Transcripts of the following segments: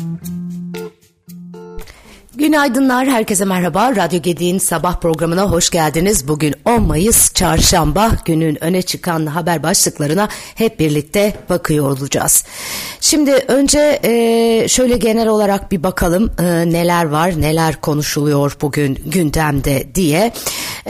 thank you Günaydınlar, herkese merhaba. Radyo Gedi'nin sabah programına hoş geldiniz. Bugün 10 Mayıs çarşamba günün öne çıkan haber başlıklarına hep birlikte bakıyor olacağız. Şimdi önce e, şöyle genel olarak bir bakalım e, neler var, neler konuşuluyor bugün gündemde diye.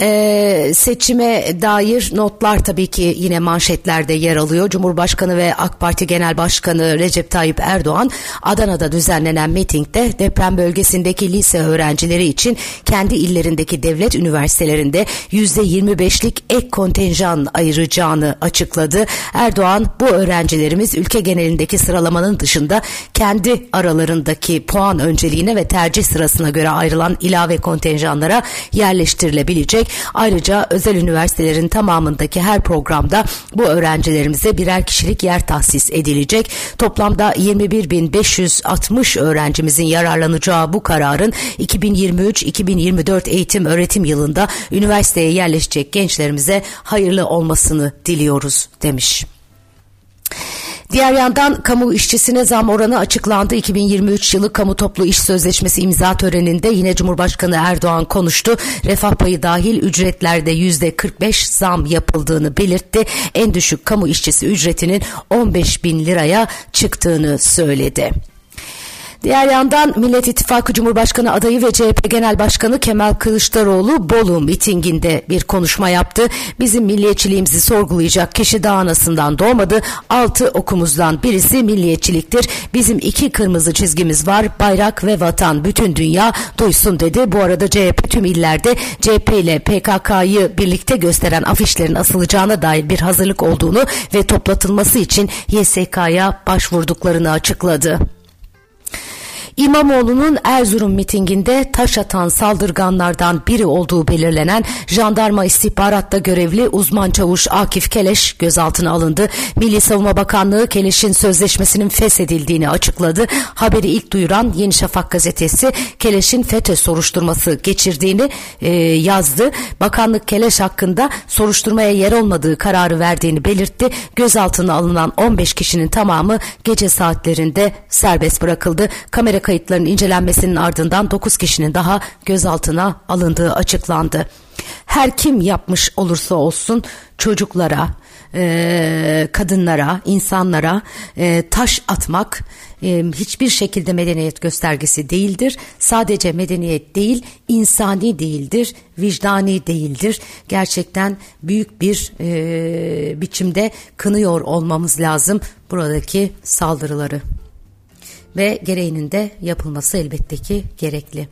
E, seçime dair notlar tabii ki yine manşetlerde yer alıyor. Cumhurbaşkanı ve AK Parti Genel Başkanı Recep Tayyip Erdoğan Adana'da düzenlenen mitingde deprem bölgesindeki lise öğrencileri için kendi illerindeki devlet üniversitelerinde %25'lik ek kontenjan ayıracağını açıkladı. Erdoğan bu öğrencilerimiz ülke genelindeki sıralamanın dışında kendi aralarındaki puan önceliğine ve tercih sırasına göre ayrılan ilave kontenjanlara yerleştirilebilecek. Ayrıca özel üniversitelerin tamamındaki her programda bu öğrencilerimize birer kişilik yer tahsis edilecek. Toplamda 21.560 öğrencimizin yararlanacağı bu kararın 2023-2024 eğitim öğretim yılında üniversiteye yerleşecek gençlerimize hayırlı olmasını diliyoruz demiş. Diğer yandan kamu işçisine zam oranı açıklandı. 2023 yılı kamu toplu iş sözleşmesi imza töreninde yine Cumhurbaşkanı Erdoğan konuştu. Refah payı dahil ücretlerde yüzde 45 zam yapıldığını belirtti. En düşük kamu işçisi ücretinin 15 bin liraya çıktığını söyledi. Diğer yandan Millet İttifakı Cumhurbaşkanı adayı ve CHP Genel Başkanı Kemal Kılıçdaroğlu Bolu mitinginde bir konuşma yaptı. Bizim milliyetçiliğimizi sorgulayacak kişi daha anasından doğmadı. Altı okumuzdan birisi milliyetçiliktir. Bizim iki kırmızı çizgimiz var. Bayrak ve vatan. Bütün dünya duysun dedi. Bu arada CHP tüm illerde CHP ile PKK'yı birlikte gösteren afişlerin asılacağına dair bir hazırlık olduğunu ve toplatılması için YSK'ya başvurduklarını açıkladı. İmamoğlu'nun Erzurum mitinginde taş atan saldırganlardan biri olduğu belirlenen jandarma istihbaratta görevli uzman çavuş Akif Keleş gözaltına alındı. Milli Savunma Bakanlığı Keleş'in sözleşmesinin feshedildiğini açıkladı. Haberi ilk duyuran Yeni Şafak gazetesi Keleş'in FETÖ soruşturması geçirdiğini e, yazdı. Bakanlık Keleş hakkında soruşturmaya yer olmadığı kararı verdiğini belirtti. Gözaltına alınan 15 kişinin tamamı gece saatlerinde serbest bırakıldı. Kamera kayıtlarının incelenmesinin ardından 9 kişinin daha gözaltına alındığı açıklandı. Her kim yapmış olursa olsun çocuklara, e, kadınlara, insanlara e, taş atmak e, hiçbir şekilde medeniyet göstergesi değildir. Sadece medeniyet değil, insani değildir, vicdani değildir. Gerçekten büyük bir e, biçimde kınıyor olmamız lazım buradaki saldırıları ve gereğinin de yapılması elbette ki gerekli.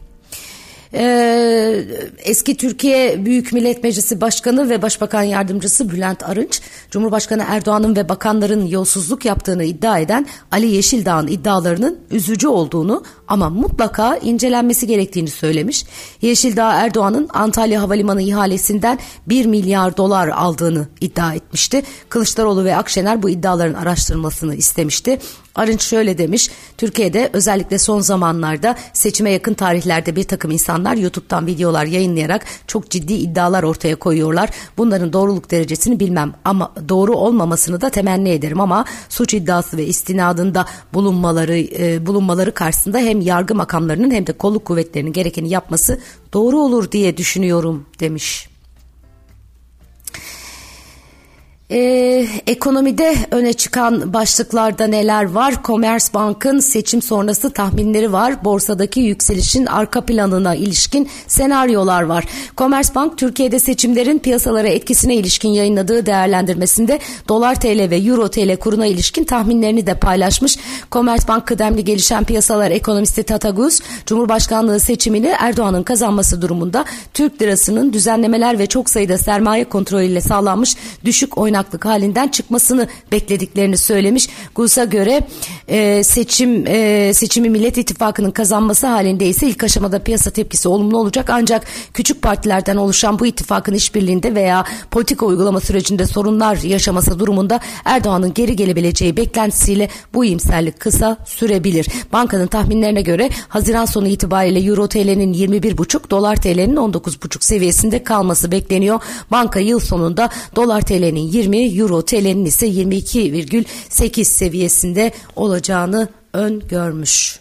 Ee, eski Türkiye Büyük Millet Meclisi Başkanı ve Başbakan Yardımcısı Bülent Arınç, Cumhurbaşkanı Erdoğan'ın ve bakanların yolsuzluk yaptığını iddia eden Ali Yeşildağ'ın iddialarının üzücü olduğunu ama mutlaka incelenmesi gerektiğini söylemiş. Yeşildağ Erdoğan'ın Antalya Havalimanı ihalesinden 1 milyar dolar aldığını iddia etmişti. Kılıçdaroğlu ve Akşener bu iddiaların araştırılmasını istemişti. Arınç şöyle demiş, Türkiye'de özellikle son zamanlarda seçime yakın tarihlerde bir takım insanlar YouTube'dan videolar yayınlayarak çok ciddi iddialar ortaya koyuyorlar. Bunların doğruluk derecesini bilmem ama doğru olmamasını da temenni ederim ama suç iddiası ve istinadında bulunmaları e, bulunmaları karşısında hem yargı makamlarının hem de kolluk kuvvetlerinin gerekeni yapması doğru olur diye düşünüyorum demiş. Ee, ekonomide öne çıkan başlıklarda neler var? Commerzbank'ın seçim sonrası tahminleri var. Borsadaki yükselişin arka planına ilişkin senaryolar var. Commerzbank Türkiye'de seçimlerin piyasalara etkisine ilişkin yayınladığı değerlendirmesinde dolar TL ve euro TL kuruna ilişkin tahminlerini de paylaşmış. Commerzbank kıdemli gelişen piyasalar ekonomisti Tataguz, Cumhurbaşkanlığı seçimini Erdoğan'ın kazanması durumunda Türk lirasının düzenlemeler ve çok sayıda sermaye kontrolüyle sağlanmış düşük oynak oynaklık halinden çıkmasını beklediklerini söylemiş. Gus'a göre e, seçim e, seçimi Millet İttifakı'nın kazanması halinde ise ilk aşamada piyasa tepkisi olumlu olacak ancak küçük partilerden oluşan bu ittifakın işbirliğinde veya politika uygulama sürecinde sorunlar yaşaması durumunda Erdoğan'ın geri gelebileceği beklentisiyle bu iyimserlik kısa sürebilir. Bankanın tahminlerine göre Haziran sonu itibariyle Euro TL'nin 21,5 dolar TL'nin 19,5 seviyesinde kalması bekleniyor. Banka yıl sonunda dolar TL'nin 20 20 euro TL'nin ise 22,8 seviyesinde olacağını öngörmüş.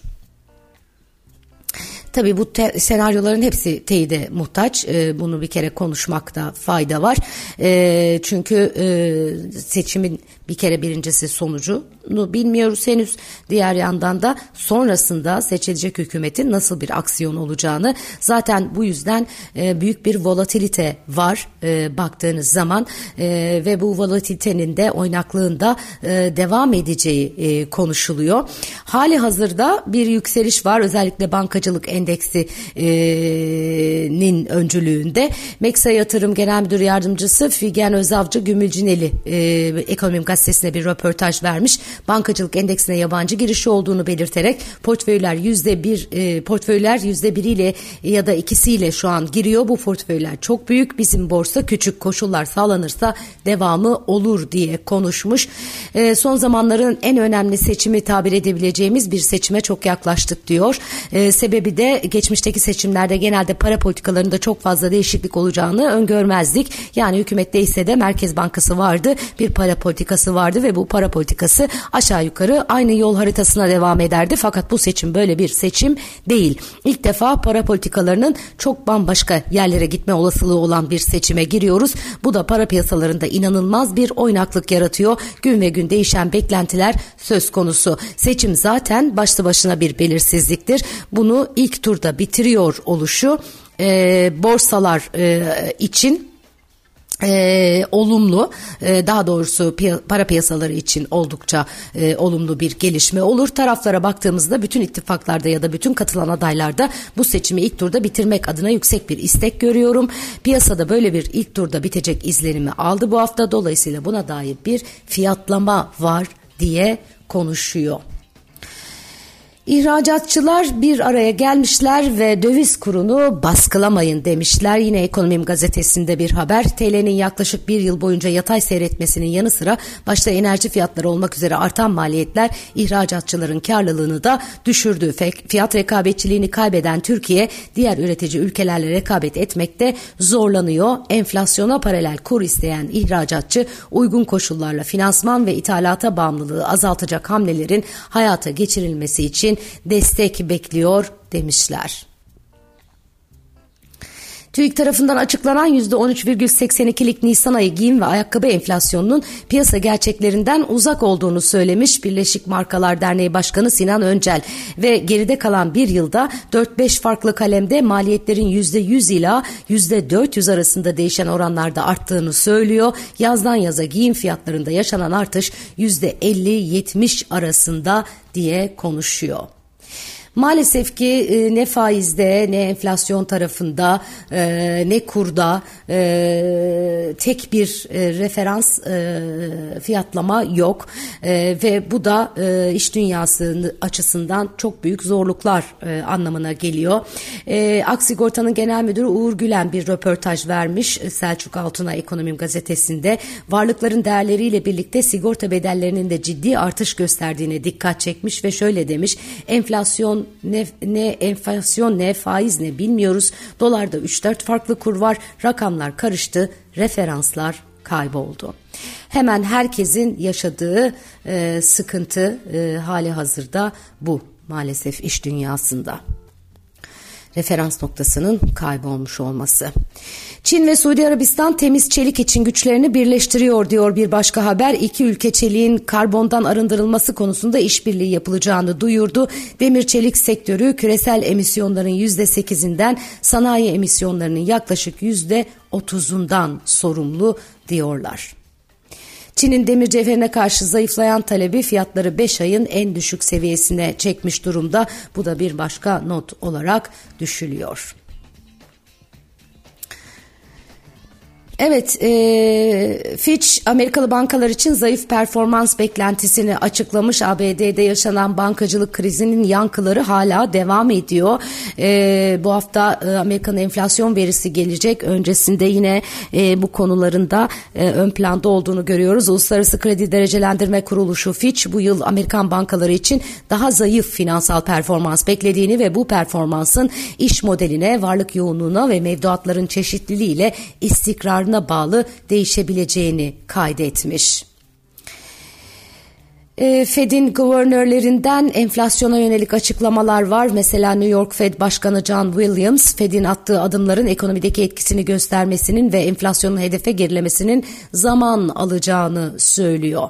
Tabii bu te- senaryoların hepsi teyide muhtaç. E, bunu bir kere konuşmakta fayda var. E, çünkü e, seçimin bir kere birincisi sonucu bilmiyoruz henüz. Diğer yandan da sonrasında seçilecek hükümetin nasıl bir aksiyon olacağını zaten bu yüzden e, büyük bir volatilite var e, baktığınız zaman e, ve bu volatilitenin de oynaklığında e, devam edeceği e, konuşuluyor. Hali hazırda bir yükseliş var özellikle bankacılık endeksinin e, öncülüğünde. Meksa Yatırım Genel Müdür Yardımcısı Figen Özavcı Gümülcineli e, Ekonomi Gazetesi'ne bir röportaj vermiş bankacılık endeksine yabancı girişi olduğunu belirterek portföyler yüzde bir e, portföyler yüzde biriyle ya da ikisiyle şu an giriyor. Bu portföyler çok büyük bizim borsa küçük koşullar sağlanırsa devamı olur diye konuşmuş. E, son zamanların en önemli seçimi tabir edebileceğimiz bir seçime çok yaklaştık diyor. E, sebebi de geçmişteki seçimlerde genelde para politikalarında çok fazla değişiklik olacağını öngörmezdik. Yani hükümette ise de Merkez Bankası vardı, bir para politikası vardı ve bu para politikası aşağı yukarı aynı yol haritasına devam ederdi. Fakat bu seçim böyle bir seçim değil. İlk defa para politikalarının çok bambaşka yerlere gitme olasılığı olan bir seçime giriyoruz. Bu da para piyasalarında inanılmaz bir oynaklık yaratıyor. Gün ve gün değişen beklentiler söz konusu. Seçim zaten başlı başına bir belirsizliktir. Bunu ilk turda bitiriyor oluşu e, borsalar e, için e, olumlu e, daha doğrusu piy- para piyasaları için oldukça e, olumlu bir gelişme olur. Taraflara baktığımızda bütün ittifaklarda ya da bütün katılan adaylarda bu seçimi ilk turda bitirmek adına yüksek bir istek görüyorum. Piyasada böyle bir ilk turda bitecek izlenimi aldı bu hafta dolayısıyla buna dair bir fiyatlama var diye konuşuyor. İhracatçılar bir araya gelmişler ve döviz kurunu baskılamayın demişler. Yine Ekonomim gazetesinde bir haber. TL'nin yaklaşık bir yıl boyunca yatay seyretmesinin yanı sıra başta enerji fiyatları olmak üzere artan maliyetler ihracatçıların karlılığını da düşürdü. Fiyat rekabetçiliğini kaybeden Türkiye diğer üretici ülkelerle rekabet etmekte zorlanıyor. Enflasyona paralel kur isteyen ihracatçı uygun koşullarla finansman ve ithalata bağımlılığı azaltacak hamlelerin hayata geçirilmesi için destek bekliyor demişler. TÜİK tarafından açıklanan %13,82'lik Nisan ayı giyim ve ayakkabı enflasyonunun piyasa gerçeklerinden uzak olduğunu söylemiş Birleşik Markalar Derneği Başkanı Sinan Öncel ve geride kalan bir yılda 4-5 farklı kalemde maliyetlerin %100 ila %400 arasında değişen oranlarda arttığını söylüyor. Yazdan yaza giyim fiyatlarında yaşanan artış %50-70 arasında diye konuşuyor. Maalesef ki e, ne faizde ne enflasyon tarafında e, ne kurda e, tek bir referans fiyatlama yok. Ve bu da iş dünyası açısından çok büyük zorluklar anlamına geliyor. E, Aksigorta'nın genel müdürü Uğur Gülen bir röportaj vermiş. Selçuk Altuna Ekonomim gazetesinde. Varlıkların değerleriyle birlikte sigorta bedellerinin de ciddi artış gösterdiğine dikkat çekmiş ve şöyle demiş. Enflasyon ne, ne enflasyon ne faiz ne bilmiyoruz. Dolarda 3-4 farklı kur var. Rakamlar karıştı. Referanslar kayboldu. Hemen herkesin yaşadığı e, sıkıntı e, hali hazırda bu maalesef iş dünyasında referans noktasının kaybolmuş olması. Çin ve Suudi Arabistan temiz çelik için güçlerini birleştiriyor diyor bir başka haber. İki ülke çeliğin karbondan arındırılması konusunda işbirliği yapılacağını duyurdu. Demir çelik sektörü küresel emisyonların %8'inden sanayi emisyonlarının yaklaşık %30'undan sorumlu diyorlar. Çin'in demir cevherine karşı zayıflayan talebi fiyatları 5 ayın en düşük seviyesine çekmiş durumda. Bu da bir başka not olarak düşülüyor. Evet, e, Fitch Amerikalı bankalar için zayıf performans beklentisini açıklamış. ABD'de yaşanan bankacılık krizinin yankıları hala devam ediyor. E, bu hafta e, Amerika'nın enflasyon verisi gelecek. Öncesinde yine e, bu konularında e, ön planda olduğunu görüyoruz. Uluslararası Kredi Derecelendirme Kuruluşu Fitch bu yıl Amerikan bankaları için daha zayıf finansal performans beklediğini ve bu performansın iş modeline, varlık yoğunluğuna ve mevduatların çeşitliliğiyle istikrar kararına bağlı değişebileceğini kaydetmiş. E, Fed'in guvernörlerinden enflasyona yönelik açıklamalar var. Mesela New York Fed Başkanı John Williams, Fed'in attığı adımların ekonomideki etkisini göstermesinin ve enflasyonun hedefe gerilemesinin zaman alacağını söylüyor.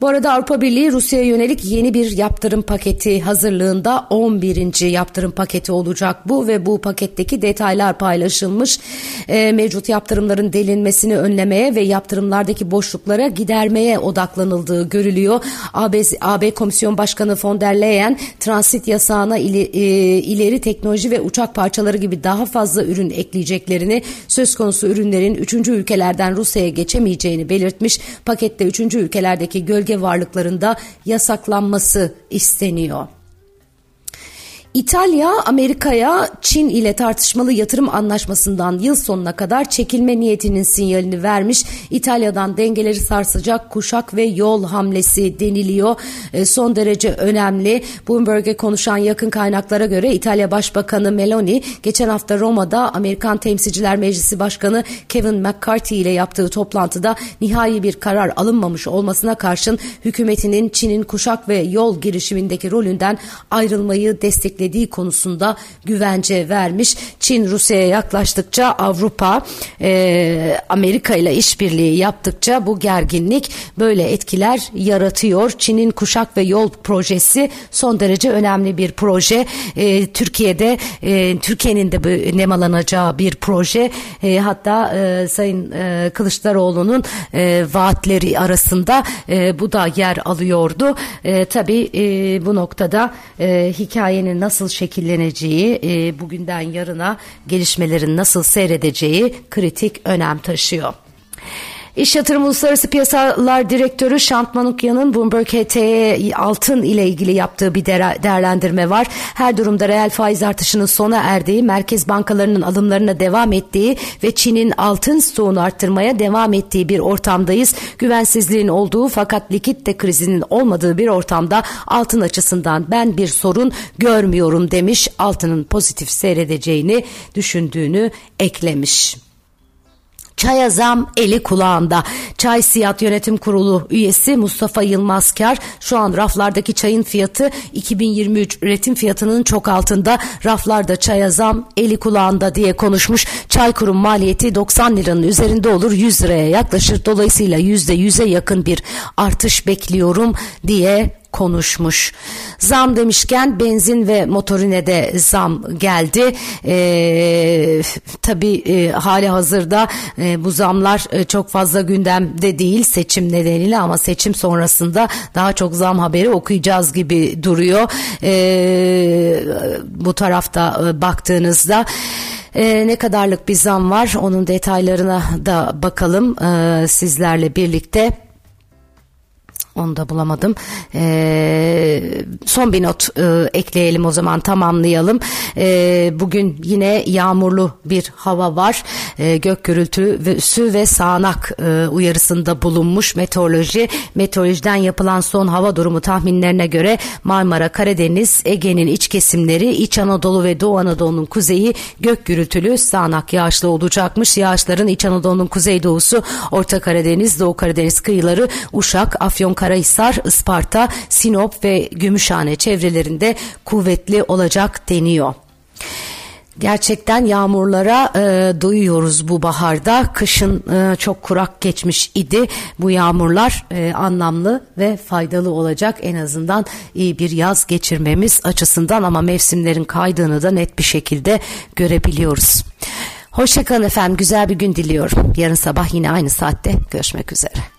Bu arada Avrupa Birliği Rusya'ya yönelik yeni bir yaptırım paketi hazırlığında 11. yaptırım paketi olacak bu ve bu paketteki detaylar paylaşılmış. E, mevcut yaptırımların delinmesini önlemeye ve yaptırımlardaki boşluklara gidermeye odaklanıldığı görülüyor. AB, AB Komisyon Başkanı von der Leyen transit yasağına ili, e, ileri teknoloji ve uçak parçaları gibi daha fazla ürün ekleyeceklerini söz konusu ürünlerin 3. ülkelerden Rusya'ya geçemeyeceğini belirtmiş. Pakette 3. ülkelerdeki gölge bölge varlıklarında yasaklanması isteniyor. İtalya, Amerika'ya Çin ile tartışmalı yatırım anlaşmasından yıl sonuna kadar çekilme niyetinin sinyalini vermiş. İtalya'dan dengeleri sarsacak kuşak ve yol hamlesi deniliyor. E, son derece önemli. Bloomberg'e konuşan yakın kaynaklara göre İtalya Başbakanı Meloni geçen hafta Roma'da Amerikan Temsilciler Meclisi Başkanı Kevin McCarthy ile yaptığı toplantıda nihai bir karar alınmamış olmasına karşın hükümetinin Çin'in kuşak ve yol girişimindeki rolünden ayrılmayı destekledi desteklediği konusunda güvence vermiş. Çin Rusya'ya yaklaştıkça Avrupa e, Amerika ile işbirliği yaptıkça bu gerginlik böyle etkiler yaratıyor. Çin'in kuşak ve yol projesi son derece önemli bir proje. E, Türkiye'de e, Türkiye'nin de nemalanacağı bir proje. E, hatta e, Sayın e, Kılıçdaroğlu'nun e, vaatleri arasında e, bu da yer alıyordu. E, tabii e, bu noktada e, hikayenin nasıl nasıl şekilleneceği, e, bugünden yarına gelişmelerin nasıl seyredeceği kritik önem taşıyor. İş Yatırım Uluslararası Piyasalar Direktörü Şant Manukya'nın Bloomberg HT'ye altın ile ilgili yaptığı bir değerlendirme var. Her durumda reel faiz artışının sona erdiği, merkez bankalarının alımlarına devam ettiği ve Çin'in altın stoğunu arttırmaya devam ettiği bir ortamdayız. Güvensizliğin olduğu fakat likit krizinin olmadığı bir ortamda altın açısından ben bir sorun görmüyorum demiş. Altının pozitif seyredeceğini düşündüğünü eklemiş. Çaya zam eli kulağında. Çay Siyat Yönetim Kurulu üyesi Mustafa Yılmazkar şu an raflardaki çayın fiyatı 2023 üretim fiyatının çok altında. Raflarda çaya zam eli kulağında diye konuşmuş. Çay kurum maliyeti 90 liranın üzerinde olur 100 liraya yaklaşır. Dolayısıyla %100'e yakın bir artış bekliyorum diye konuşmuş. Zam demişken benzin ve motorine de zam geldi. E, tabii e, hali hazırda e, bu zamlar e, çok fazla gündemde değil seçim nedeniyle ama seçim sonrasında daha çok zam haberi okuyacağız gibi duruyor. E, bu tarafta e, baktığınızda. E, ne kadarlık bir zam var onun detaylarına da bakalım e, sizlerle birlikte. Onu da bulamadım. Ee, son bir not e, ekleyelim o zaman tamamlayalım. E, bugün yine yağmurlu bir hava var. E, gök gürültüsü ve sağanak e, uyarısında bulunmuş meteoroloji. Meteorolojiden yapılan son hava durumu tahminlerine göre Marmara, Karadeniz, Ege'nin iç kesimleri, İç Anadolu ve Doğu Anadolu'nun kuzeyi gök gürültülü sağanak yağışlı olacakmış. Yağışların İç Anadolu'nun kuzeydoğusu, Orta Karadeniz, Doğu Karadeniz kıyıları, Uşak, Afyon, Karahisar, Isparta, Sinop ve Gümüşhane çevrelerinde kuvvetli olacak deniyor. Gerçekten yağmurlara e, doyuyoruz bu baharda. Kışın e, çok kurak geçmiş idi. Bu yağmurlar e, anlamlı ve faydalı olacak en azından iyi bir yaz geçirmemiz açısından ama mevsimlerin kaydığını da net bir şekilde görebiliyoruz. Hoşçakalın efendim güzel bir gün diliyorum. Yarın sabah yine aynı saatte görüşmek üzere.